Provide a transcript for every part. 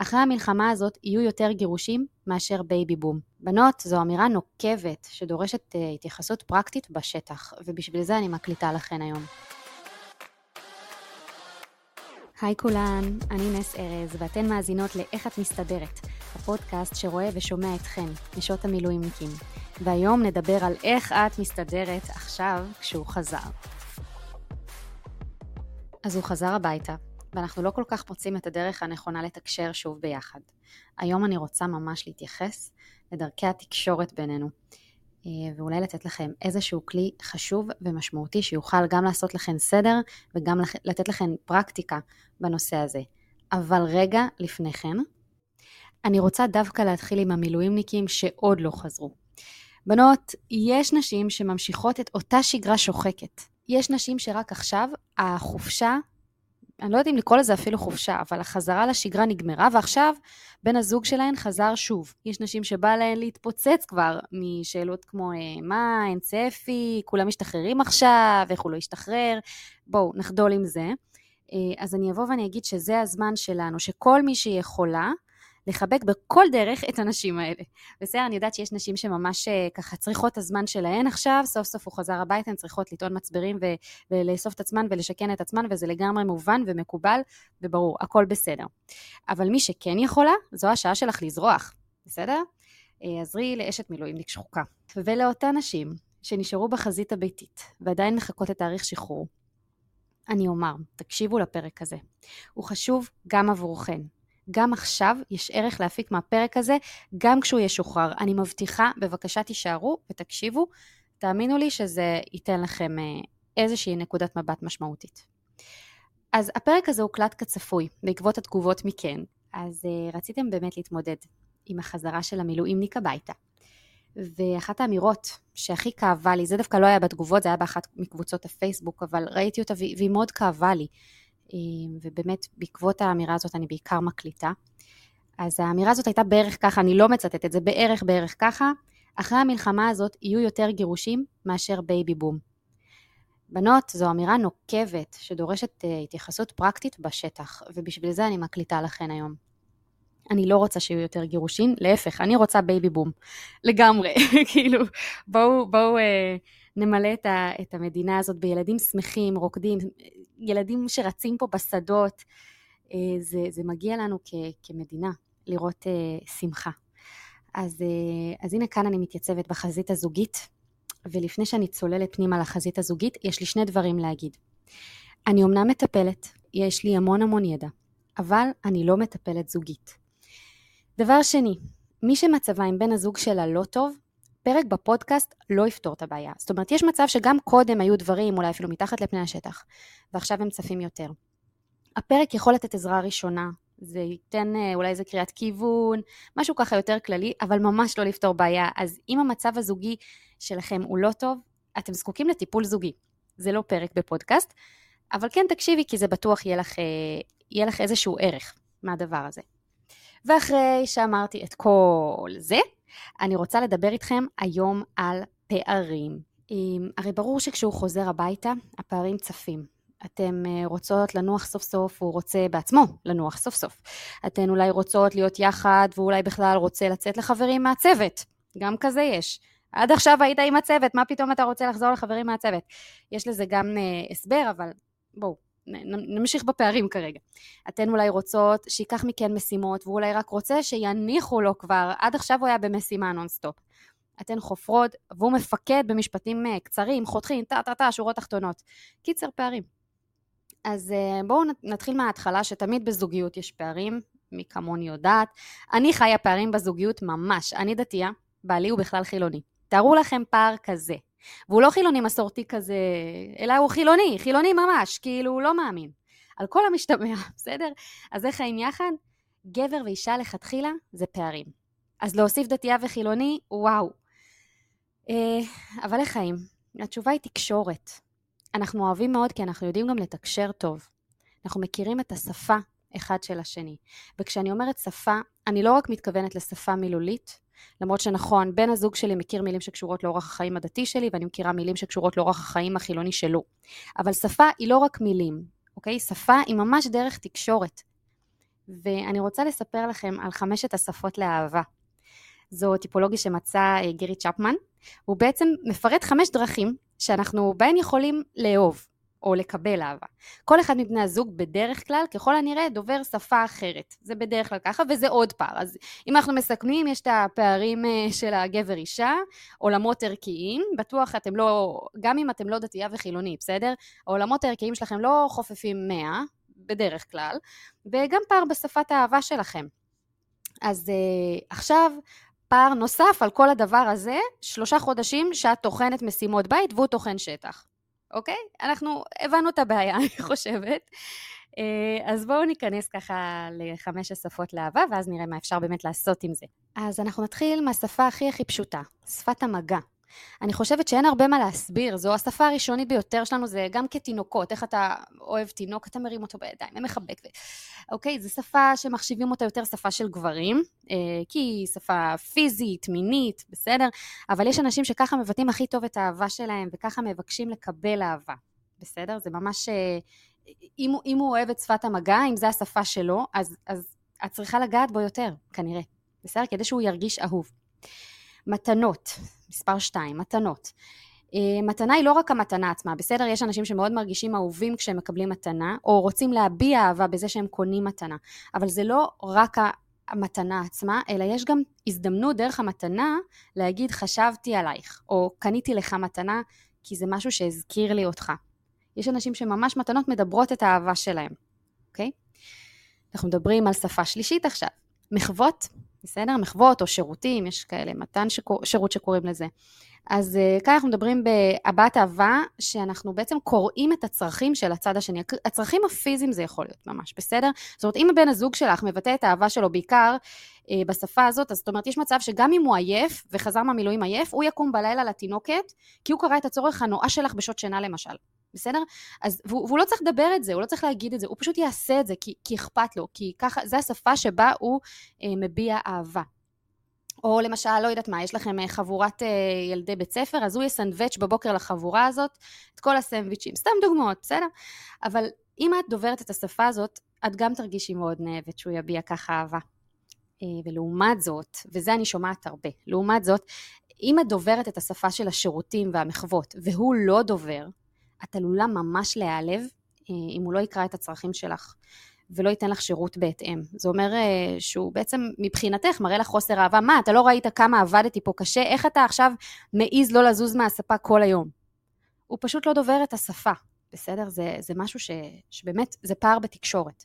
אחרי המלחמה הזאת יהיו יותר גירושים מאשר baby boom. בנות, זו אמירה נוקבת שדורשת אה, התייחסות פרקטית בשטח, ובשביל זה אני מקליטה לכן היום. היי כולן, אני נס ארז, ואתן מאזינות ל"איך את מסתדרת", הפודקאסט שרואה ושומע אתכן, נשות המילואימניקים. והיום נדבר על איך את מסתדרת עכשיו כשהוא חזר. אז הוא חזר הביתה, ואנחנו לא כל כך מוצאים את הדרך הנכונה לתקשר שוב ביחד. היום אני רוצה ממש להתייחס לדרכי התקשורת בינינו, אה, ואולי לתת לכם איזשהו כלי חשוב ומשמעותי שיוכל גם לעשות לכם סדר וגם לתת לכם פרקטיקה בנושא הזה. אבל רגע לפני כן, אני רוצה דווקא להתחיל עם המילואימניקים שעוד לא חזרו. בנות, יש נשים שממשיכות את אותה שגרה שוחקת. יש נשים שרק עכשיו החופשה אני לא יודעת אם לקרוא לזה אפילו חופשה, אבל החזרה לשגרה נגמרה, ועכשיו בן הזוג שלהן חזר שוב. יש נשים שבא להן להתפוצץ כבר משאלות כמו אה, מה, אין צפי, כולם משתחררים עכשיו, איך הוא לא ישתחרר, בואו, נחדול עם זה. אה, אז אני אבוא ואני אגיד שזה הזמן שלנו, שכל מי שיכולה, לחבק בכל דרך את הנשים האלה. בסדר, אני יודעת שיש נשים שממש אה, ככה צריכות את הזמן שלהן עכשיו, סוף סוף הוא חזר הביתה, הן צריכות לטעון מצברים ו- ולאסוף את עצמן ולשכן את עצמן, וזה לגמרי מובן ומקובל וברור, הכל בסדר. אבל מי שכן יכולה, זו השעה שלך לזרוח, בסדר? אה, עזרי לאשת מילואימניק שחוקה. ולאותן נשים שנשארו בחזית הביתית ועדיין מחכות לתאריך שחרור, אני אומר, תקשיבו לפרק הזה. הוא חשוב גם עבורכן, גם עכשיו יש ערך להפיק מהפרק הזה, גם כשהוא ישוחרר. אני מבטיחה, בבקשה תישארו ותקשיבו, תאמינו לי שזה ייתן לכם אה, איזושהי נקודת מבט משמעותית. אז הפרק הזה הוקלט כצפוי, בעקבות התגובות מכן, אז uh, רציתם באמת להתמודד עם החזרה של המילואימניק הביתה. ואחת האמירות שהכי כאבה לי, זה דווקא לא היה בתגובות, זה היה באחת מקבוצות הפייסבוק, אבל ראיתי אותה והיא מאוד כאבה לי. אמ, ובאמת בעקבות האמירה הזאת אני בעיקר מקליטה. אז האמירה הזאת הייתה בערך ככה, אני לא מצטטת זה, בערך בערך ככה, אחרי המלחמה הזאת יהיו יותר גירושים מאשר baby boom. בנות, זו אמירה נוקבת שדורשת אה, התייחסות פרקטית בשטח, ובשביל זה אני מקליטה לכן היום. אני לא רוצה שיהיו יותר גירושים, להפך, אני רוצה baby boom. לגמרי, כאילו, בואו, בואו, אה, נמלא את המדינה הזאת בילדים שמחים, רוקדים, ילדים שרצים פה בשדות. אה, זה, זה מגיע לנו כ, כמדינה לראות אה, שמחה. אז, אה, אז הנה כאן אני מתייצבת בחזית הזוגית, ולפני שאני צוללת פנימה לחזית הזוגית, יש לי שני דברים להגיד. אני אומנם מטפלת, יש לי המון המון ידע, אבל אני לא מטפלת זוגית. דבר שני, מי שמצבה עם בן הזוג שלה לא טוב, פרק בפודקאסט לא יפתור את הבעיה. זאת אומרת, יש מצב שגם קודם היו דברים, אולי אפילו מתחת לפני השטח, ועכשיו הם צפים יותר. הפרק יכול לתת עזרה ראשונה, זה ייתן אה, אולי איזה קריאת כיוון, משהו ככה יותר כללי, אבל ממש לא לפתור בעיה. אז אם המצב הזוגי שלכם הוא לא טוב, אתם זקוקים לטיפול זוגי. זה לא פרק בפודקאסט, אבל כן תקשיבי, כי זה בטוח יהיה לך, אה, יהיה לך איזשהו ערך מהדבר הזה. ואחרי שאמרתי את כל זה, אני רוצה לדבר איתכם היום על פערים. הרי ברור שכשהוא חוזר הביתה, הפערים צפים. אתן אה, רוצות לנוח סוף סוף, הוא רוצה בעצמו לנוח סוף סוף. אתן אולי רוצות להיות יחד, ואולי בכלל רוצה לצאת לחברים מהצוות. גם כזה יש. עד עכשיו היית עם הצוות, מה פתאום אתה רוצה לחזור לחברים מהצוות? יש לזה גם אה, הסבר, אבל בואו, נמשיך בפערים כרגע. אתן אולי רוצות שייקח מכן משימות, והוא אולי רק רוצה שיניחו לו כבר, עד עכשיו הוא היה במשימה נונסטופ. אתן חופרות, והוא מפקד במשפטים אה, קצרים, חותכים, טה-טה-טה, שורות תחתונות. קיצר, פערים. אז אה, בואו נתחיל מההתחלה, שתמיד בזוגיות יש פערים, מי כמוני יודעת. אני חיה פערים בזוגיות ממש. אני דתייה, בעלי הוא בכלל חילוני. תארו לכם פער כזה. והוא לא חילוני מסורתי כזה, אלא הוא חילוני, חילוני ממש, כאילו הוא לא מאמין. על כל המשתמע, בסדר? אז איך חיים יחד? גבר ואישה לכתחילה זה פערים. אז להוסיף דתייה וחילוני, וואו. אה, אבל איך חיים? התשובה היא תקשורת. אנחנו אוהבים מאוד כי אנחנו יודעים גם לתקשר טוב. אנחנו מכירים את השפה אחד של השני. וכשאני אומרת שפה, אני לא רק מתכוונת לשפה מילולית, למרות שנכון, בן הזוג שלי מכיר מילים שקשורות לאורח החיים הדתי שלי, ואני מכירה מילים שקשורות לאורח החיים החילוני שלו. אבל שפה היא לא רק מילים, אוקיי? שפה היא ממש דרך תקשורת. ואני רוצה לספר לכם על חמשת השפות לאהבה. זו טיפולוגיה שמצא אה, גירי צ'פמן. הוא בעצם מפרט חמש דרכים שאנחנו בהן יכולים לאהוב. או לקבל אהבה. כל אחד מבני הזוג בדרך כלל, ככל הנראה, דובר שפה אחרת. זה בדרך כלל ככה, וזה עוד פער. אז אם אנחנו מסכמים, יש את הפערים אה, של הגבר-אישה, עולמות ערכיים, בטוח אתם לא, גם אם אתם לא דתייה וחילוני, בסדר? העולמות הערכיים שלכם לא חופפים 100, בדרך כלל, וגם פער בשפת האהבה שלכם. אז uh, עכשיו, פער נוסף על כל הדבר הזה, שלושה חודשים שאת טוחנת משימות בית והוא טוחן שטח. אוקיי? אנחנו הבנו את הבעיה, אני חושבת. אה, אז בואו ניכנס ככה לחמש השפות לאהבה, ואז נראה מה אפשר באמת לעשות עם זה. אז אנחנו נתחיל מהשפה הכי הכי פשוטה, שפת המגע. אני חושבת שאין הרבה מה להסביר, זו השפה הראשונית ביותר שלנו, זה גם כתינוקות, איך אתה אוהב תינוק, אתה מרים אותו בידיים ומחבק. ו... אוקיי, זו שפה שמחשיבים אותה יותר שפה של גברים, אה, כי היא שפה פיזית, מינית, בסדר? אבל יש אנשים שככה מבטאים הכי טוב את האהבה שלהם, וככה מבקשים לקבל אהבה, בסדר? זה ממש... אה, אם, אם הוא אוהב את שפת המגע, אם זו השפה שלו, אז, אז את צריכה לגעת בו יותר, כנראה. בסדר? כדי שהוא ירגיש אהוב. מתנות, מספר 2, מתנות. Uh, מתנה היא לא רק המתנה עצמה, בסדר? יש אנשים שמאוד מרגישים אהובים כשהם מקבלים מתנה, או רוצים להביע אהבה בזה שהם קונים מתנה, אבל זה לא רק המתנה עצמה, אלא יש גם הזדמנות דרך המתנה להגיד חשבתי עלייך, או קניתי לך מתנה כי זה משהו שהזכיר לי אותך. יש אנשים שממש מתנות מדברות את האהבה שלהם, אוקיי? אנחנו מדברים על שפה שלישית עכשיו. מחוות בסדר? מחוות או שירותים, יש כאלה, מתן שקור, שירות שקוראים לזה. אז uh, כאן אנחנו מדברים בהבעת אהבה, שאנחנו בעצם קוראים את הצרכים של הצד השני. הצרכים הפיזיים זה יכול להיות ממש, בסדר? זאת אומרת, אם הבן הזוג שלך מבטא את האהבה שלו בעיקר uh, בשפה הזאת, אז זאת אומרת, יש מצב שגם אם הוא עייף, וחזר מהמילואים עייף, הוא יקום בלילה לתינוקת, כי הוא קרא את הצורך הנואש שלך בשעות שינה למשל. בסדר? אז, והוא, והוא לא צריך לדבר את זה, הוא לא צריך להגיד את זה, הוא פשוט יעשה את זה כי, כי אכפת לו, כי ככה, זו השפה שבה הוא אה, מביע אהבה. או למשל, לא יודעת מה, יש לכם אה, חבורת אה, ילדי בית ספר, אז הוא יסנדוויץ' בבוקר לחבורה הזאת את כל הסנדוויצ'ים. סתם דוגמאות, בסדר? אבל אם את דוברת את השפה הזאת, את גם תרגישי מאוד נאהבת שהוא יביע ככה אהבה. אה, ולעומת זאת, וזה אני שומעת הרבה, לעומת זאת, אם את דוברת את השפה של השירותים והמחוות, והוא לא דובר, את עלולה ממש להיעלב אה, אם הוא לא יקרא את הצרכים שלך ולא ייתן לך שירות בהתאם. זה אומר אה, שהוא בעצם מבחינתך מראה לך חוסר אהבה. מה, אתה לא ראית כמה עבדתי פה קשה? איך אתה עכשיו מעז לא לזוז מהספה כל היום? הוא פשוט לא דובר את השפה, בסדר? זה, זה משהו ש, שבאמת, זה פער בתקשורת.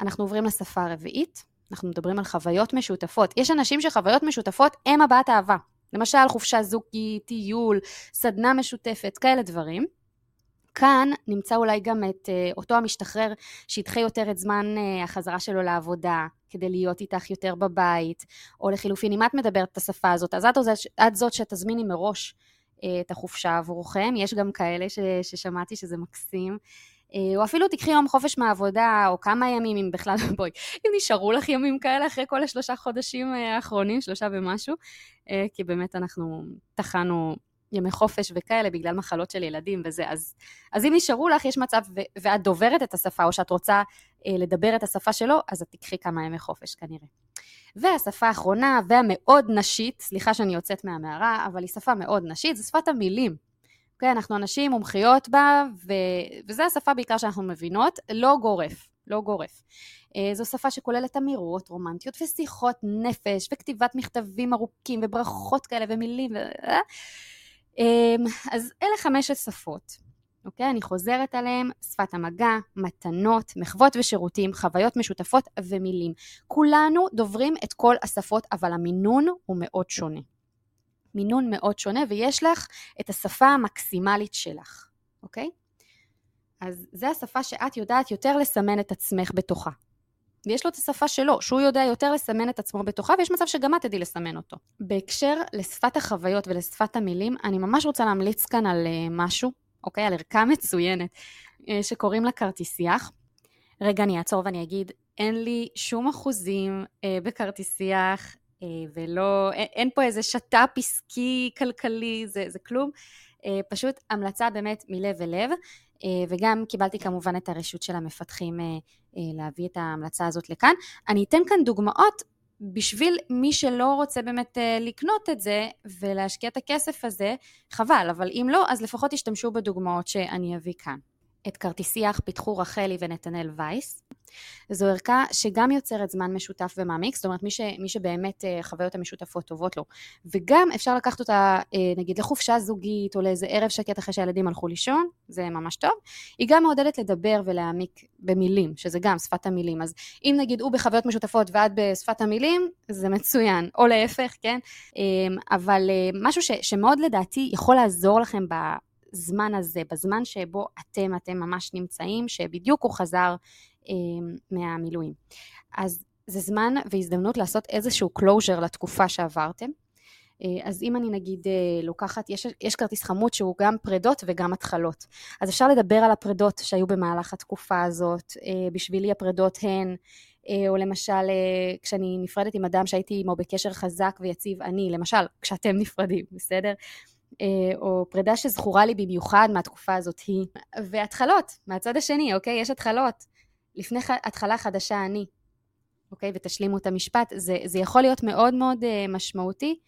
אנחנו עוברים לשפה הרביעית, אנחנו מדברים על חוויות משותפות. יש אנשים שחוויות משותפות הם הבעת אהבה. למשל חופשה זוגית, טיול, סדנה משותפת, כאלה דברים. כאן נמצא אולי גם את uh, אותו המשתחרר שידחה יותר את זמן uh, החזרה שלו לעבודה, כדי להיות איתך יותר בבית, או לחילופין, אם את מדברת את השפה הזאת, אז את, את זאת שתזמיני מראש uh, את החופשה עבורכם, יש גם כאלה ש, ששמעתי שזה מקסים. או אפילו תקחי יום חופש מהעבודה, או כמה ימים, אם בכלל, בואי, אם נשארו לך ימים כאלה אחרי כל השלושה חודשים האחרונים, שלושה ומשהו, כי באמת אנחנו טחנו ימי חופש וכאלה בגלל מחלות של ילדים וזה, אז, אז אם נשארו לך, יש מצב, ו, ואת דוברת את השפה, או שאת רוצה אה, לדבר את השפה שלו, אז את תקחי כמה ימי חופש כנראה. והשפה האחרונה והמאוד נשית, סליחה שאני יוצאת מהמערה, אבל היא שפה מאוד נשית, זה שפת המילים. אוקיי, אנחנו אנשים מומחיות בה, ו... וזו השפה בעיקר שאנחנו מבינות, לא גורף, לא גורף. אה, זו שפה שכוללת אמירות רומנטיות ושיחות נפש וכתיבת מכתבים ארוכים וברכות כאלה ומילים. ו... אמ, אז אלה חמשת שפות, אוקיי? אני חוזרת עליהן, שפת המגע, מתנות, מחוות ושירותים, חוויות משותפות ומילים. כולנו דוברים את כל השפות, אבל המינון הוא מאוד שונה. מינון מאוד שונה, ויש לך את השפה המקסימלית שלך, אוקיי? אז זו השפה שאת יודעת יותר לסמן את עצמך בתוכה. ויש לו את השפה שלו, שהוא יודע יותר לסמן את עצמו בתוכה, ויש מצב שגם את תדעי לסמן אותו. בהקשר לשפת החוויות ולשפת המילים, אני ממש רוצה להמליץ כאן על אה, משהו, אוקיי? על ערכה מצוינת, אה, שקוראים לה כרטיסייח. רגע, אני אעצור ואני אגיד, אין לי שום אחוזים אה, בכרטיסייח, אה, ולא, אין, אין פה איזה שת"פ עסקי, כלכלי, זה, זה כלום. אה, פשוט המלצה באמת מלב אל לב. וגם קיבלתי כמובן את הרשות של המפתחים להביא את ההמלצה הזאת לכאן. אני אתן כאן דוגמאות בשביל מי שלא רוצה באמת לקנות את זה ולהשקיע את הכסף הזה, חבל, אבל אם לא, אז לפחות תשתמשו בדוגמאות שאני אביא כאן. את כרטיסיח פיתחו רחלי ונתנאל וייס. זו ערכה שגם יוצרת זמן משותף ומעמיק, זאת אומרת מי, ש, מי שבאמת אה, החוויות המשותפות טובות לו, וגם אפשר לקחת אותה אה, נגיד לחופשה זוגית או לאיזה ערב שקט אחרי שהילדים הלכו לישון, זה ממש טוב. היא גם מעודדת לדבר ולהעמיק במילים, שזה גם שפת המילים, אז אם נגיד הוא בחוויות משותפות ואת בשפת המילים, זה מצוין, או להפך, כן? אמ, אבל אה, משהו ש, שמאוד לדעתי יכול לעזור לכם ב... בזמן הזה, בזמן שבו אתם, אתם ממש נמצאים, שבדיוק הוא חזר אה, מהמילואים. אז זה זמן והזדמנות לעשות איזשהו closure לתקופה שעברתם. אה, אז אם אני נגיד אה, לוקחת, יש, יש כרטיס חמוד שהוא גם פרדות וגם התחלות. אז אפשר לדבר על הפרדות שהיו במהלך התקופה הזאת. אה, בשבילי הפרדות הן, או למשל כשאני נפרדת עם אדם שהייתי עמו בקשר חזק ויציב, אני, למשל, כשאתם נפרדים, בסדר? או פרידה שזכורה לי במיוחד מהתקופה הזאת היא, והתחלות, מהצד השני, אוקיי? יש התחלות. לפני התחלה חדשה אני, אוקיי? ותשלימו את המשפט. זה, זה יכול להיות מאוד מאוד uh, משמעותי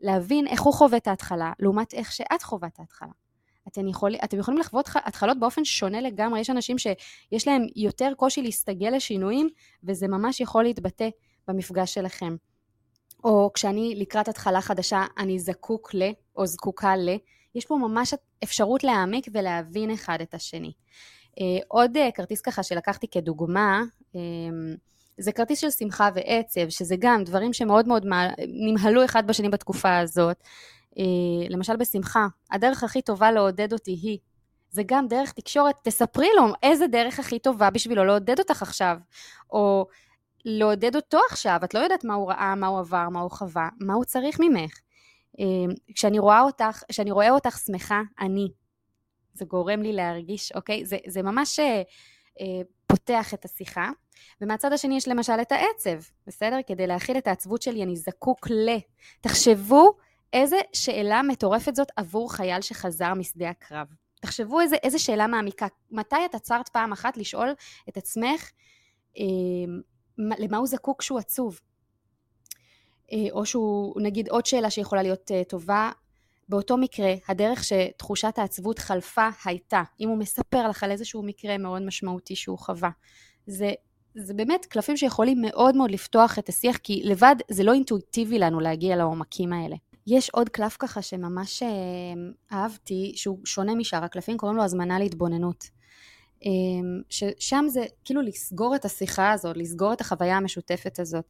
להבין איך הוא חווה את ההתחלה, לעומת איך שאת חווה את ההתחלה. אתם, יכול, אתם יכולים לחוות התחלות באופן שונה לגמרי, יש אנשים שיש להם יותר קושי להסתגל לשינויים, וזה ממש יכול להתבטא במפגש שלכם. או כשאני לקראת התחלה חדשה, אני זקוק ל, או זקוקה ל, יש פה ממש אפשרות להעמיק ולהבין אחד את השני. אה, עוד אה, כרטיס ככה שלקחתי כדוגמה, אה, זה כרטיס של שמחה ועצב, שזה גם דברים שמאוד מאוד נמהלו אחד בשני בתקופה הזאת. למשל בשמחה, הדרך הכי טובה לעודד אותי היא, זה גם דרך תקשורת, תספרי לו איזה דרך הכי טובה בשבילו לעודד אותך עכשיו. או לעודד אותו עכשיו, את לא יודעת מה הוא ראה, מה הוא עבר, מה הוא חווה, מה הוא צריך ממך. אמ, כשאני רואה אותך, כשאני רואה אותך שמחה, אני. זה גורם לי להרגיש, אוקיי? זה, זה ממש אה, אה, פותח את השיחה. ומהצד השני יש למשל את העצב, בסדר? כדי להכיל את העצבות שלי אני זקוק ל... תחשבו איזה שאלה מטורפת זאת עבור חייל שחזר משדה הקרב. תחשבו איזה, איזה שאלה מעמיקה. מתי את עצרת פעם אחת לשאול את עצמך, אה, למה הוא זקוק כשהוא עצוב. אה, או שהוא, נגיד עוד שאלה שיכולה להיות אה, טובה, באותו מקרה, הדרך שתחושת העצבות חלפה הייתה, אם הוא מספר לך על איזשהו מקרה מאוד משמעותי שהוא חווה. זה, זה באמת קלפים שיכולים מאוד מאוד לפתוח את השיח, כי לבד זה לא אינטואיטיבי לנו להגיע לעומקים האלה. יש עוד קלף ככה שממש אה, אהבתי, שהוא שונה משאר הקלפים, קוראים לו הזמנה להתבוננות. אמ, ששם זה כאילו לסגור את השיחה הזאת, לסגור את החוויה המשותפת הזאת.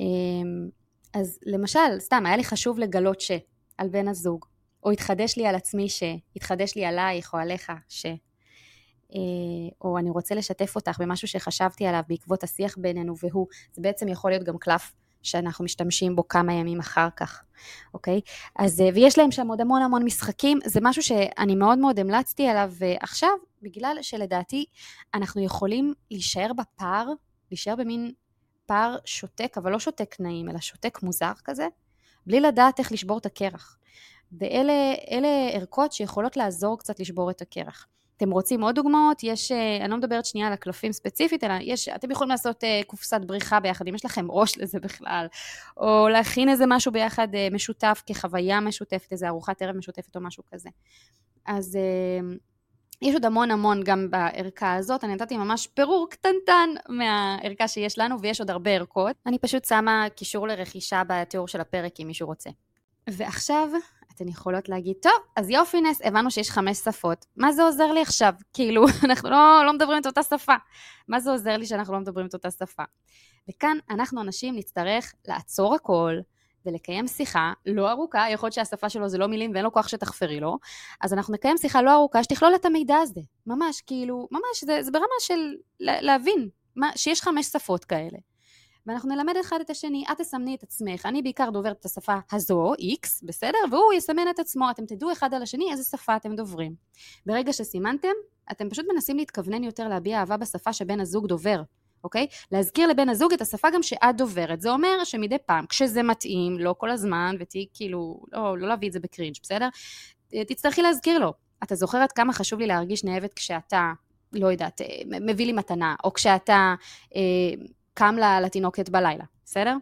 אמ, אז למשל, סתם, היה לי חשוב לגלות ש, על בן הזוג, או התחדש לי על עצמי ש, התחדש לי עלייך או עליך ש, אה, או אני רוצה לשתף אותך במשהו שחשבתי עליו בעקבות השיח בינינו והוא, זה בעצם יכול להיות גם קלף שאנחנו משתמשים בו כמה ימים אחר כך, אוקיי? אז, אה, ויש להם שם עוד המון המון משחקים, זה משהו שאני מאוד מאוד המלצתי עליו עכשיו, בגלל שלדעתי אנחנו יכולים להישאר בפער, להישאר במין פער שותק, אבל לא שותק נעים, אלא שותק מוזר כזה, בלי לדעת איך לשבור את הקרח. ואלה ערכות שיכולות לעזור קצת לשבור את הקרח. אתם רוצים עוד דוגמאות? יש, אה, אני לא מדברת שנייה על הקלפים ספציפית, אלא יש, אתם יכולים לעשות uh, קופסת בריחה ביחד, אם יש לכם ראש לזה בכלל, או להכין איזה משהו ביחד uh, משותף כחוויה משותפת, איזה ארוחת ערב משותפת או משהו כזה. אז יש עוד המון המון גם בערכה הזאת, אני נתתי ממש פירור קטנטן מהערכה שיש לנו, ויש עוד הרבה ערכות. אני פשוט שמה קישור לרכישה בתיאור של הפרק אם מישהו רוצה. ועכשיו אתן יכולות להגיד, טוב, אז יופי נס, הבנו שיש חמש שפות, מה זה עוזר לי עכשיו? כאילו, אנחנו לא, לא מדברים את אותה שפה. מה זה עוזר לי שאנחנו לא מדברים את אותה שפה? וכאן אנחנו אנשים נצטרך לעצור הכל, ולקיים שיחה לא ארוכה, יכול להיות שהשפה שלו זה לא מילים ואין לו כוח שתחפרי לו, אז אנחנו נקיים שיחה לא ארוכה שתכלול את המידע הזה. ממש, כאילו, ממש, זה, זה ברמה של להבין מה, שיש חמש שפות כאלה. ואנחנו נלמד אחד את השני, את תסמני את עצמך, אני בעיקר דוברת את השפה הזו, X, בסדר? והוא יסמן את עצמו, אתם תדעו אחד על השני איזה שפה אתם דוברים. ברגע שסימנתם, אתם פשוט מנסים להתכוונן יותר להביע אהבה בשפה שבן הזוג דובר. אוקיי? להזכיר לבן הזוג את השפה גם שאת דוברת. זה אומר שמדי פעם, כשזה מתאים, לא כל הזמן, ותהיי כאילו, לא, לא להביא את זה בקרינג', בסדר? תצטרכי להזכיר לו. אתה זוכר עד כמה חשוב לי להרגיש נאהבת כשאתה, לא יודעת, אה, מביא לי מתנה, או כשאתה אה, קם לתינוקת בלילה, בסדר?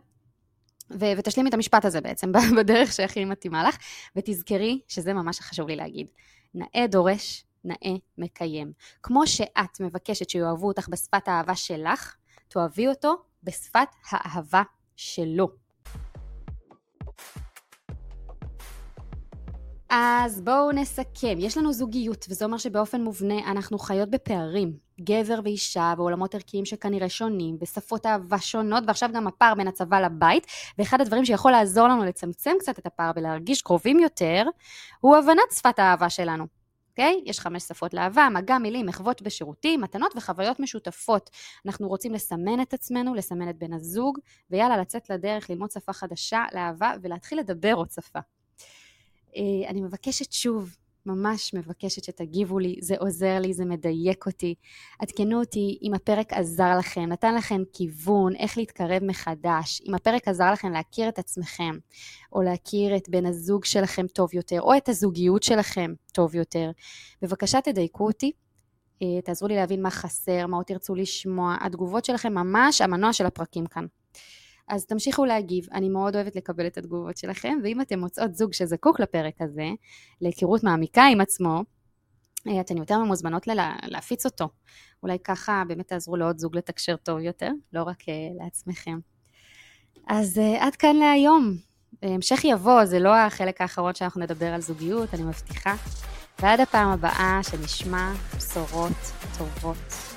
ו- ותשלימי את המשפט הזה בעצם, בדרך שהכי מתאימה לך, ותזכרי שזה ממש חשוב לי להגיד. נאה דורש, נאה מקיים. כמו שאת מבקשת שיאהבו אותך בשפת האהבה שלך, תאהבי אותו בשפת האהבה שלו. אז בואו נסכם. יש לנו זוגיות, וזה אומר שבאופן מובנה אנחנו חיות בפערים. גבר ואישה בעולמות ערכיים שכנראה שונים, בשפות אהבה שונות, ועכשיו גם הפער בין הצבא לבית. ואחד הדברים שיכול לעזור לנו לצמצם קצת את הפער ולהרגיש קרובים יותר, הוא הבנת שפת האהבה שלנו. אוקיי? Okay? יש חמש שפות לאהבה, מגע, מילים, מחוות בשירותים, מתנות וחוויות משותפות. אנחנו רוצים לסמן את עצמנו, לסמן את בן הזוג, ויאללה, לצאת לדרך, ללמוד שפה חדשה לאהבה ולהתחיל לדבר עוד שפה. אה, אני מבקשת שוב, ממש מבקשת שתגיבו לי, זה עוזר לי, זה מדייק אותי. עדכנו אותי אם הפרק עזר לכם, נתן לכם כיוון, איך להתקרב מחדש, אם הפרק עזר לכם להכיר את עצמכם, או להכיר את בן הזוג שלכם טוב יותר, או את הזוגיות שלכם טוב יותר. בבקשה תדייקו אותי, אה, תעזרו לי להבין מה חסר, מה עוד תרצו לשמוע. התגובות שלכם ממש המנוע של הפרקים כאן. אז תמשיכו להגיב, אני מאוד אוהבת לקבל את התגובות שלכם, ואם אתם מוצאות זוג שזקוק לפרק הזה, להיכרות מעמיקה עם עצמו, אה, אתן יותר ממוזמנות לה, להפיץ אותו. אולי ככה באמת תעזרו לעוד זוג לתקשר טוב יותר, לא רק uh, לעצמכם. אז uh, עד כאן להיום. המשך יבוא, זה לא החלק האחרון שאנחנו נדבר על זוגיות, אני מבטיחה. ועד הפעם הבאה שנשמע בשורות טובות.